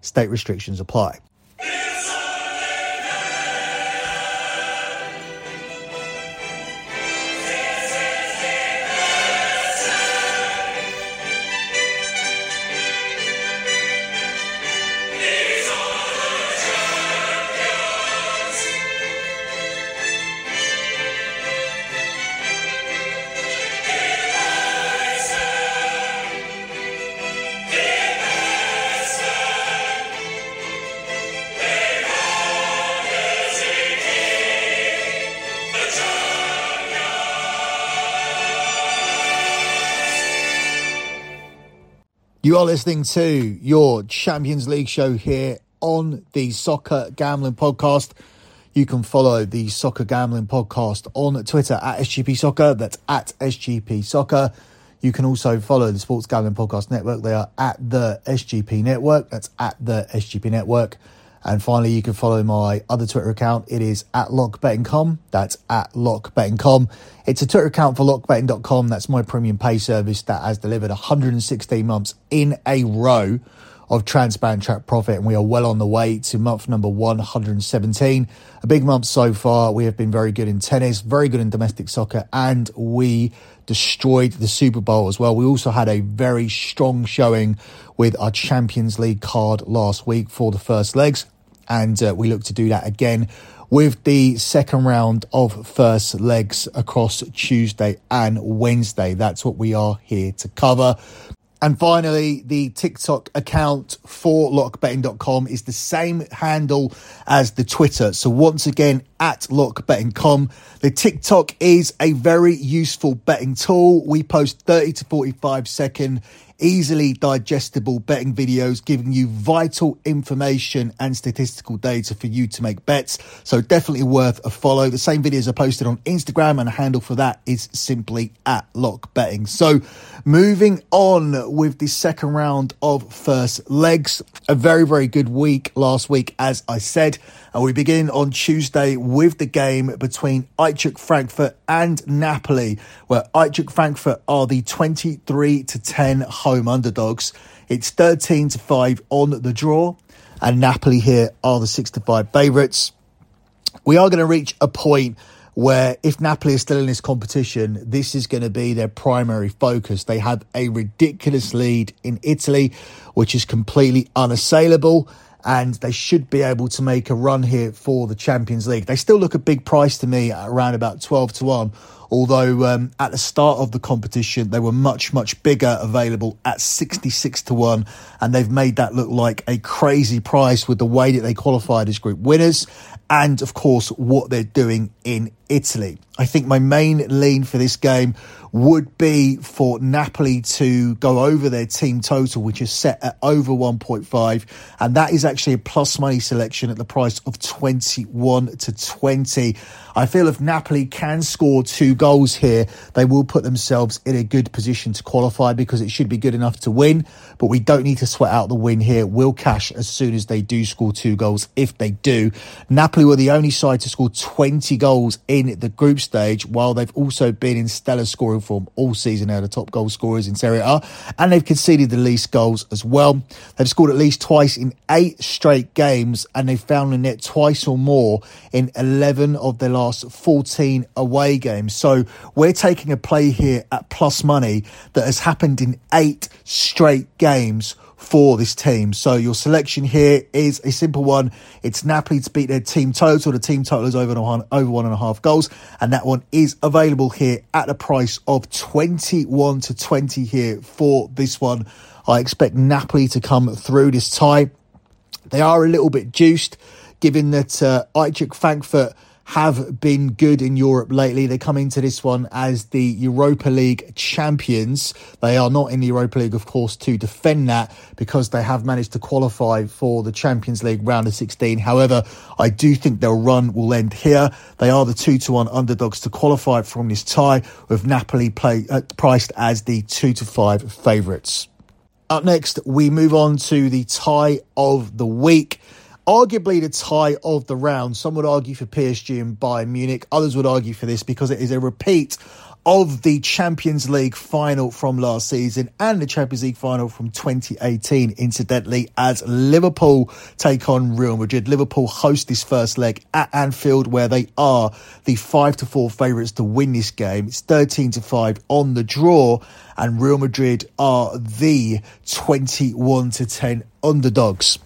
State restrictions apply. You are listening to your Champions League show here on the Soccer Gambling Podcast. You can follow the Soccer Gambling Podcast on Twitter at SGP Soccer. That's at SGP Soccer. You can also follow the Sports Gambling Podcast Network. They are at the SGP Network. That's at the SGP Network. And finally, you can follow my other Twitter account. It is at lockbetting.com. That's at lockbetting.com. It's a Twitter account for lockbetting.com. That's my premium pay service that has delivered 116 months in a row of transparent track profit. And we are well on the way to month number 117. A big month so far. We have been very good in tennis, very good in domestic soccer, and we destroyed the Super Bowl as well. We also had a very strong showing with our Champions League card last week for the first legs and uh, we look to do that again with the second round of first legs across Tuesday and Wednesday. That's what we are here to cover. And finally, the TikTok account for lockbetting.com is the same handle as the Twitter. So once again, at lockbetting.com. The TikTok is a very useful betting tool. We post 30 to 45 second easily digestible betting videos giving you vital information and statistical data for you to make bets. So definitely worth a follow. The same videos are posted on Instagram and the handle for that is simply at lock betting. So moving on with the second round of first legs, a very, very good week last week, as I said. And we begin on Tuesday with the game between Eintracht Frankfurt and Napoli, where Eintracht Frankfurt are the 23 to 10 home underdogs. It's 13 to 5 on the draw, and Napoli here are the 6 to 5 favourites. We are going to reach a point where if Napoli is still in this competition, this is going to be their primary focus. They have a ridiculous lead in Italy, which is completely unassailable and they should be able to make a run here for the Champions League. They still look a big price to me at around about 12 to 1, although um, at the start of the competition they were much, much bigger available at 66 to 1, and they've made that look like a crazy price with the way that they qualified as group winners and of course what they're doing in Italy. I think my main lean for this game would be for Napoli to go over their team total, which is set at over 1.5. And that is actually a plus money selection at the price of 21 to 20. I feel if Napoli can score two goals here, they will put themselves in a good position to qualify because it should be good enough to win. But we don't need to sweat out the win here. We'll cash as soon as they do score two goals, if they do. Napoli were the only side to score 20 goals in the group stage, while they've also been in stellar scoring form all season. They're the top goal scorers in Serie A, and they've conceded the least goals as well. They've scored at least twice in eight straight games, and they've found the net twice or more in 11 of their last 14 away games. So we're taking a play here at plus money that has happened in eight straight games for this team. So your selection here is a simple one. It's Napoli to beat their team total. The team total is over one, over one and a half goals, and that one is available here at a price of 21 to 20 here for this one. I expect Napoli to come through this tie. They are a little bit juiced, given that uh, Frankfurt have been good in Europe lately. They come into this one as the Europa League champions. They are not in the Europa League, of course, to defend that because they have managed to qualify for the Champions League round of 16. However, I do think their run will end here. They are the 2 to 1 underdogs to qualify from this tie, with Napoli play, uh, priced as the 2 to 5 favourites. Up next, we move on to the tie of the week arguably the tie of the round. Some would argue for PSG and Bayern Munich. Others would argue for this because it is a repeat of the Champions League final from last season and the Champions League final from 2018, incidentally, as Liverpool take on Real Madrid. Liverpool host this first leg at Anfield, where they are the 5 to 4 favourites to win this game. It's 13 to 5 on the draw, and Real Madrid are the 21 to 10 underdogs.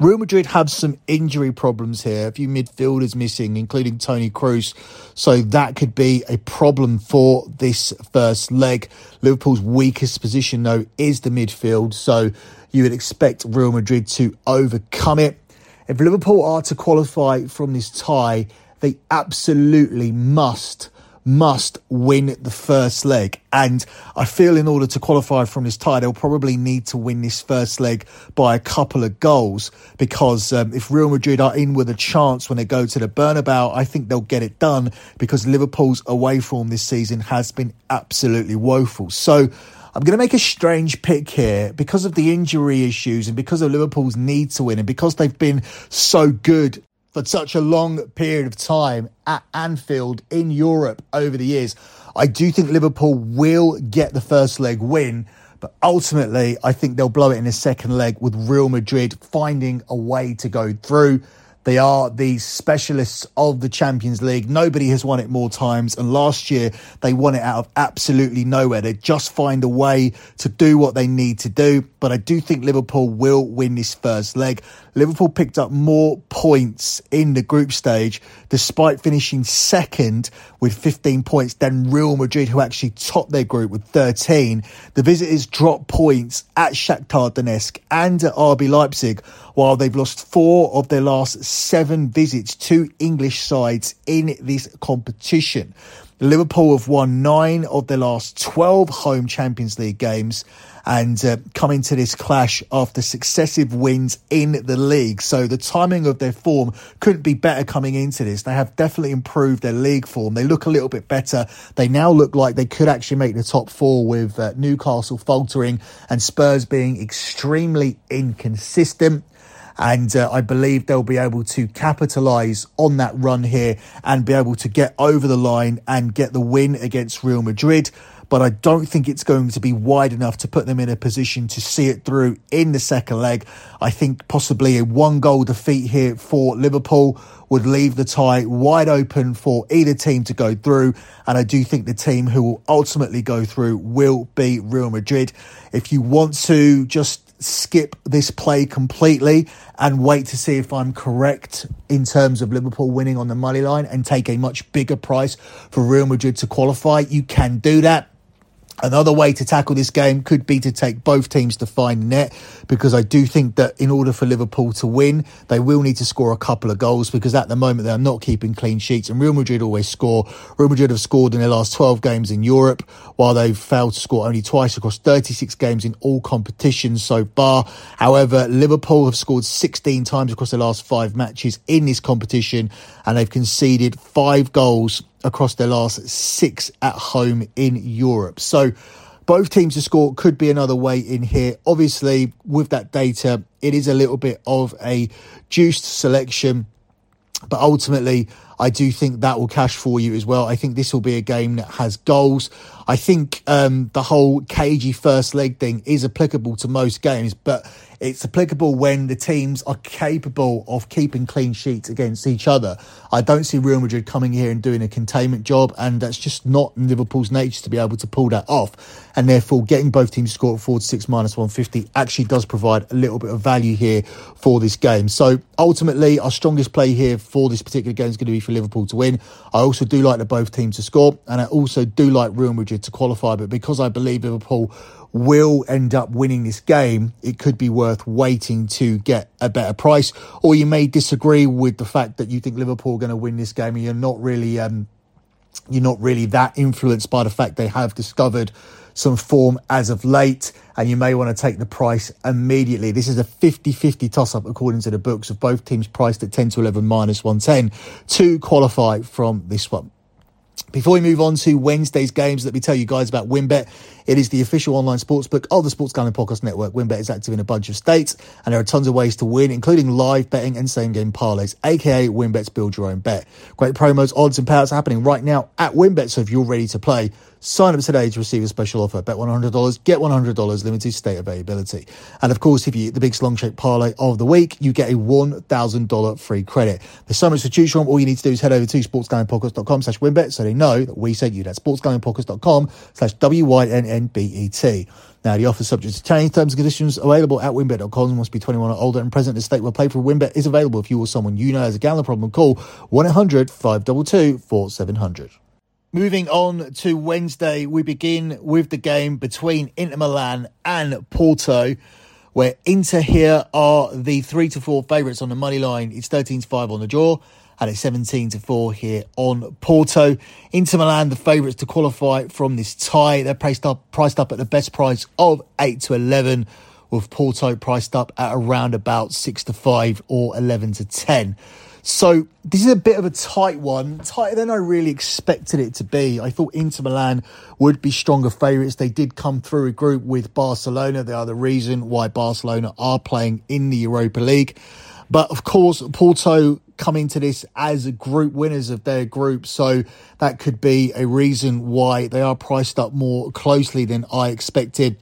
Real Madrid have some injury problems here. A few midfielders missing, including Toni Kroos. So that could be a problem for this first leg. Liverpool's weakest position, though, is the midfield. So you would expect Real Madrid to overcome it. If Liverpool are to qualify from this tie, they absolutely must must win the first leg. And I feel in order to qualify from this tie, they'll probably need to win this first leg by a couple of goals because um, if Real Madrid are in with a chance when they go to the Bernabeu, I think they'll get it done because Liverpool's away form this season has been absolutely woeful. So I'm going to make a strange pick here because of the injury issues and because of Liverpool's need to win and because they've been so good for such a long period of time at Anfield in Europe over the years. I do think Liverpool will get the first leg win, but ultimately, I think they'll blow it in the second leg with Real Madrid finding a way to go through. They are the specialists of the Champions League. Nobody has won it more times. And last year, they won it out of absolutely nowhere. They just find a way to do what they need to do. But I do think Liverpool will win this first leg. Liverpool picked up more points in the group stage, despite finishing second with 15 points than Real Madrid, who actually topped their group with 13. The visitors dropped points at Shakhtar Donetsk and at RB Leipzig, while they've lost four of their last seven visits to English sides in this competition. Liverpool have won nine of their last 12 home Champions League games and uh, coming to this clash after successive wins in the league. So the timing of their form couldn't be better coming into this. They have definitely improved their league form. They look a little bit better. They now look like they could actually make the top four with uh, Newcastle faltering and Spurs being extremely inconsistent and uh, I believe they'll be able to capitalize on that run here and be able to get over the line and get the win against Real Madrid but I don't think it's going to be wide enough to put them in a position to see it through in the second leg. I think possibly a one goal defeat here for Liverpool would leave the tie wide open for either team to go through. And I do think the team who will ultimately go through will be Real Madrid. If you want to just skip this play completely and wait to see if I'm correct in terms of Liverpool winning on the money line and take a much bigger price for Real Madrid to qualify, you can do that. Another way to tackle this game could be to take both teams to find net because I do think that in order for Liverpool to win, they will need to score a couple of goals because at the moment they're not keeping clean sheets and Real Madrid always score. Real Madrid have scored in their last 12 games in Europe while they've failed to score only twice across 36 games in all competitions so far. However, Liverpool have scored 16 times across their last five matches in this competition and they've conceded five goals across their last six at home in Europe. So both teams to score could be another way in here. Obviously, with that data, it is a little bit of a juiced selection, but ultimately, I do think that will cash for you as well. I think this will be a game that has goals. I think um, the whole cagey first leg thing is applicable to most games, but it's applicable when the teams are capable of keeping clean sheets against each other. I don't see Real Madrid coming here and doing a containment job, and that's just not Liverpool's nature to be able to pull that off. And therefore, getting both teams to score at 4 to 6 minus 150 actually does provide a little bit of value here for this game. So ultimately, our strongest play here for this particular game is going to be for Liverpool to win. I also do like the both teams to score, and I also do like Real Madrid to qualify. But because I believe Liverpool will end up winning this game, it could be worth waiting to get a better price. Or you may disagree with the fact that you think Liverpool are going to win this game, and you're not really um, you're not really that influenced by the fact they have discovered some form as of late, and you may want to take the price immediately. This is a 50 50 toss up according to the books of both teams priced at 10 to 11 minus 110 to qualify from this one. Before we move on to Wednesday's games, let me tell you guys about WynnBET. It is the official online sportsbook of the Sports Gambling Podcast Network. WynnBET is active in a bunch of states, and there are tons of ways to win, including live betting and same game parlays, aka WynnBET's Build Your Own Bet. Great promos, odds, and payouts are happening right now at WynnBET. So if you're ready to play, Sign up today to receive a special offer. Bet $100, get $100, limited state availability. And of course, if you hit the big long shake parlay of the week, you get a $1,000 free credit. There's so much to choose from. All you need to do is head over to sportsgamblingpodcast.com slash wynnbet so they know that we sent you. That's sportsgamblingpodcast.com slash W-Y-N-N-B-E-T. Now, the offer subject to change. Terms and conditions available at wynnbet.com. Must be 21 or older and present in the state where play for WynnBET is available. If you or someone you know has a gambling problem, call 1-800-522-4700. Moving on to Wednesday, we begin with the game between Inter Milan and Porto, where Inter here are the three to four favourites on the money line. It's 13 to 5 on the draw, and it's 17 to 4 here on Porto. Inter Milan, the favourites to qualify from this tie. They're priced up, priced up at the best price of 8 to 11, with Porto priced up at around about 6 to 5 or 11 to 10. So this is a bit of a tight one, tighter than I really expected it to be. I thought Inter Milan would be stronger favourites. They did come through a group with Barcelona. They are the reason why Barcelona are playing in the Europa League. But of course, Porto come into this as a group winners of their group. So that could be a reason why they are priced up more closely than I expected.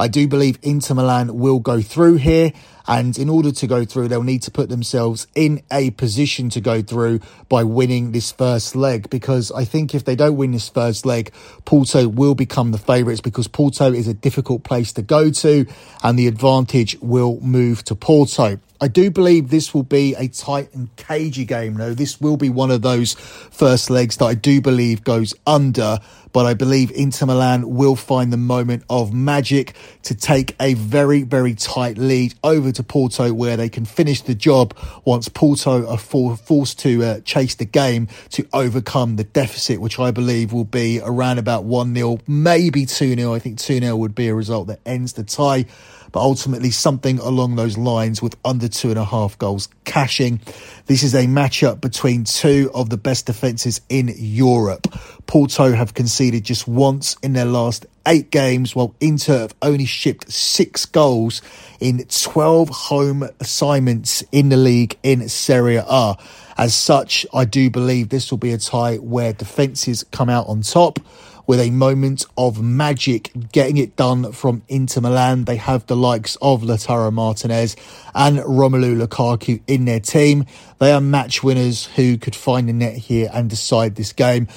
I do believe Inter Milan will go through here. And in order to go through, they'll need to put themselves in a position to go through by winning this first leg. Because I think if they don't win this first leg, Porto will become the favourites because Porto is a difficult place to go to and the advantage will move to Porto. I do believe this will be a tight and cagey game, though. This will be one of those first legs that I do believe goes under, but I believe Inter Milan will find the moment of magic to take a very, very tight lead over to Porto, where they can finish the job once Porto are for, forced to uh, chase the game to overcome the deficit, which I believe will be around about 1 0, maybe 2 0. I think 2 0 would be a result that ends the tie but ultimately something along those lines with under two and a half goals cashing. This is a matchup between two of the best defences in Europe. Porto have conceded just once in their last eight games, while Inter have only shipped six goals in 12 home assignments in the league in Serie A. As such, I do believe this will be a tie where defences come out on top with a moment of magic getting it done from Inter Milan. They have the likes of Lautaro Martinez and Romelu Lukaku in their team. They are match winners who could find the net here and decide this game.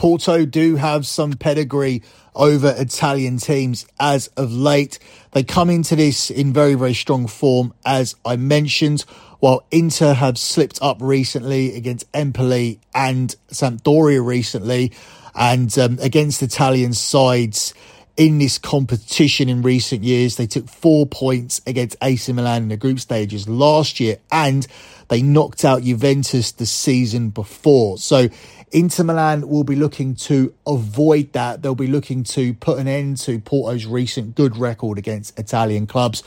Porto do have some pedigree over Italian teams as of late. They come into this in very, very strong form, as I mentioned, while Inter have slipped up recently against Empoli and Sampdoria recently and um, against Italian sides in this competition in recent years. They took four points against AC Milan in the group stages last year and they knocked out Juventus the season before. So Inter Milan will be looking to avoid that. They'll be looking to put an end to Porto's recent good record against Italian clubs.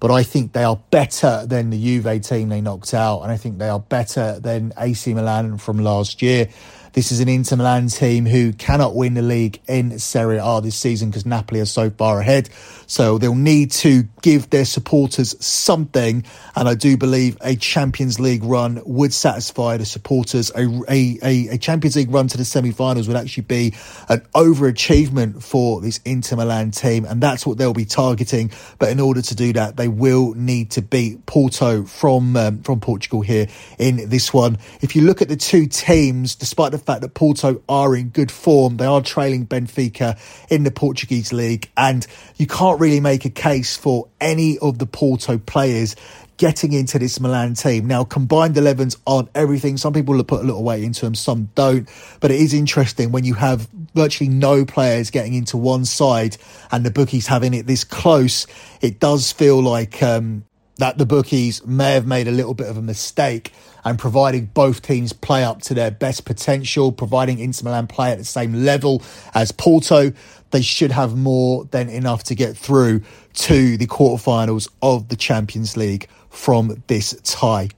But I think they are better than the Juve team they knocked out, and I think they are better than AC Milan from last year. This is an Inter Milan team who cannot win the league in Serie A this season because Napoli are so far ahead. So they'll need to give their supporters something. And I do believe a Champions League run would satisfy the supporters. A, a, a Champions League run to the semi finals would actually be an overachievement for this Inter Milan team. And that's what they'll be targeting. But in order to do that, they will need to beat Porto from, um, from Portugal here in this one. If you look at the two teams, despite the fact that Porto are in good form. They are trailing Benfica in the Portuguese league, and you can't really make a case for any of the Porto players getting into this Milan team. Now, combined 11s aren't everything. Some people put a little weight into them, some don't. But it is interesting when you have virtually no players getting into one side and the bookies having it this close. It does feel like um, that the bookies may have made a little bit of a mistake and providing both teams play up to their best potential, providing Inter Milan play at the same level as Porto, they should have more than enough to get through to the quarterfinals of the Champions League from this tie.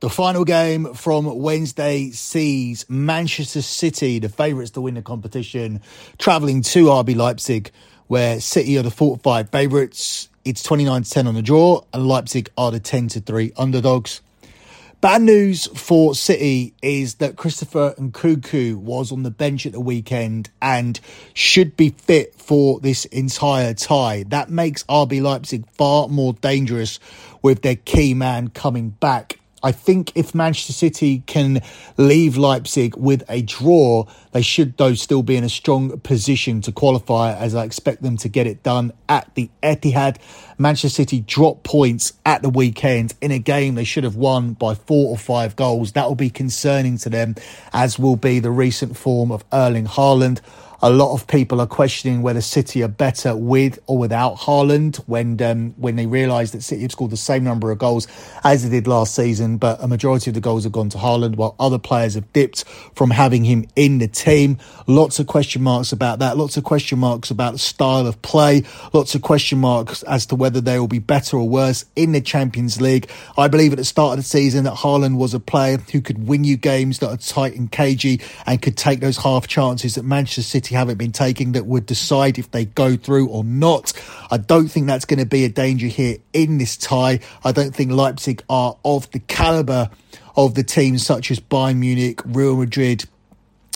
The final game from Wednesday sees Manchester City, the favourites to win the competition, travelling to RB Leipzig, where City are the 45 favourites. It's 29 to 10 on the draw, and Leipzig are the 10 to 3 underdogs. Bad news for City is that Christopher Nkunku was on the bench at the weekend and should be fit for this entire tie. That makes RB Leipzig far more dangerous with their key man coming back. I think if Manchester City can leave Leipzig with a draw, they should, though, still be in a strong position to qualify, as I expect them to get it done at the Etihad. Manchester City dropped points at the weekend in a game they should have won by four or five goals. That will be concerning to them, as will be the recent form of Erling Haaland. A lot of people are questioning whether City are better with or without Haaland when um, when they realise that City have scored the same number of goals as they did last season, but a majority of the goals have gone to Haaland, while other players have dipped from having him in the team. Lots of question marks about that. Lots of question marks about the style of play. Lots of question marks as to whether they will be better or worse in the Champions League. I believe at the start of the season that Haaland was a player who could win you games that are tight and cagey and could take those half chances that Manchester City haven't been taking that would decide if they go through or not. I don't think that's going to be a danger here in this tie. I don't think Leipzig are of the caliber of the teams such as Bayern Munich, Real Madrid,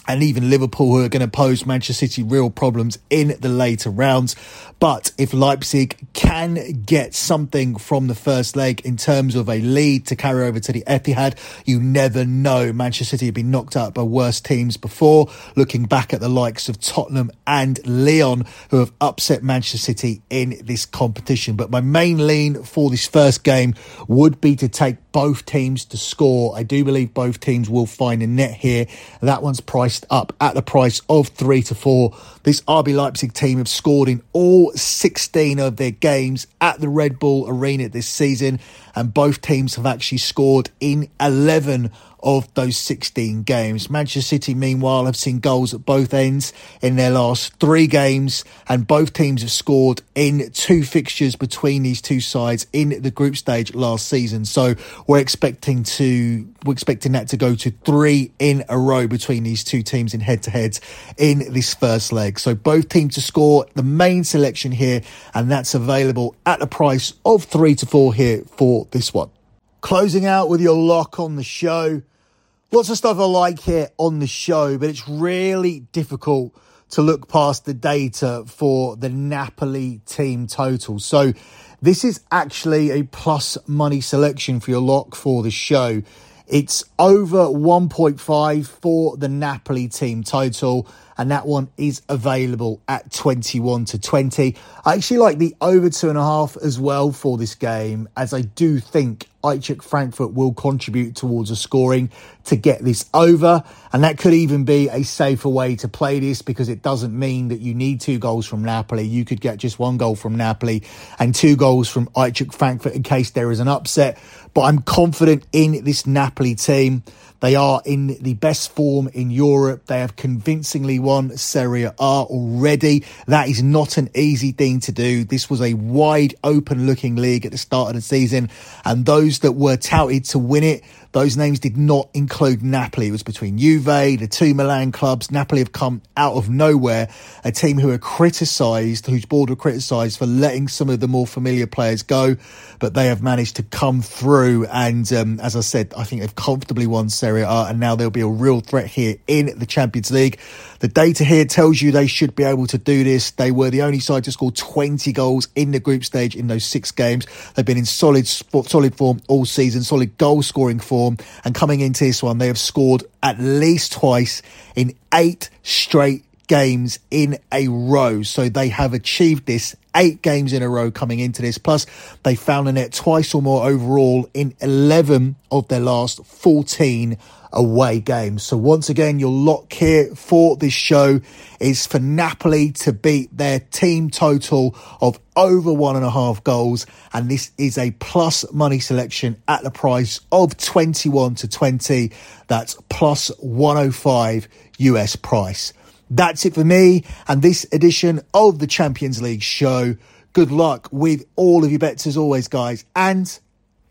and even Liverpool, who are going to pose Manchester City real problems in the later rounds. But if Leipzig can get something from the first leg in terms of a lead to carry over to the Etihad, you never know. Manchester City have been knocked out by worse teams before. Looking back at the likes of Tottenham and Lyon, who have upset Manchester City in this competition. But my main lean for this first game would be to take both teams to score. I do believe both teams will find a net here. That one's priced up at the price of three to four. This RB Leipzig team have scored in all 16 of their games at the Red Bull Arena this season, and both teams have actually scored in 11 of those 16 games. Manchester City, meanwhile, have seen goals at both ends in their last three games, and both teams have scored in two fixtures between these two sides in the group stage last season. So we're expecting to we're expecting that to go to three in a row between these two teams in head to heads in this first leg. So both teams to score the main selection here, and that's available at the price of three to four here for this one. Closing out with your lock on the show. Lots of stuff I like here on the show, but it's really difficult to look past the data for the Napoli team total. So this is actually a plus money selection for your lock for the show. It's over 1.5 for the Napoli team total, and that one is available at 21 to 20. I actually like the over two and a half as well for this game, as I do think Eintracht Frankfurt will contribute towards a scoring to get this over. And that could even be a safer way to play this because it doesn't mean that you need two goals from Napoli. You could get just one goal from Napoli and two goals from Eintracht Frankfurt in case there is an upset. But I'm confident in this Napoli team. They are in the best form in Europe. They have convincingly won Serie A already. That is not an easy thing to do. This was a wide open looking league at the start of the season, and those that were touted to win it those names did not include Napoli. It was between Juve, the two Milan clubs. Napoli have come out of nowhere, a team who are criticised, whose board are criticised for letting some of the more familiar players go, but they have managed to come through. And um, as I said, I think they've comfortably won Serie A, and now there'll be a real threat here in the Champions League. The data here tells you they should be able to do this. They were the only side to score 20 goals in the group stage in those six games. They've been in solid, solid form all season, solid goal scoring form. And coming into this one, they have scored at least twice in eight straight games in a row. So they have achieved this eight games in a row coming into this. Plus, they found a net twice or more overall in 11 of their last 14 away games. So once again, your lock here for this show is for Napoli to beat their team total of over one and a half goals. And this is a plus money selection at the price of 21 to 20. That's plus 105 US price. That's it for me and this edition of the Champions League show. Good luck with all of your bets as always, guys, and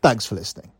thanks for listening.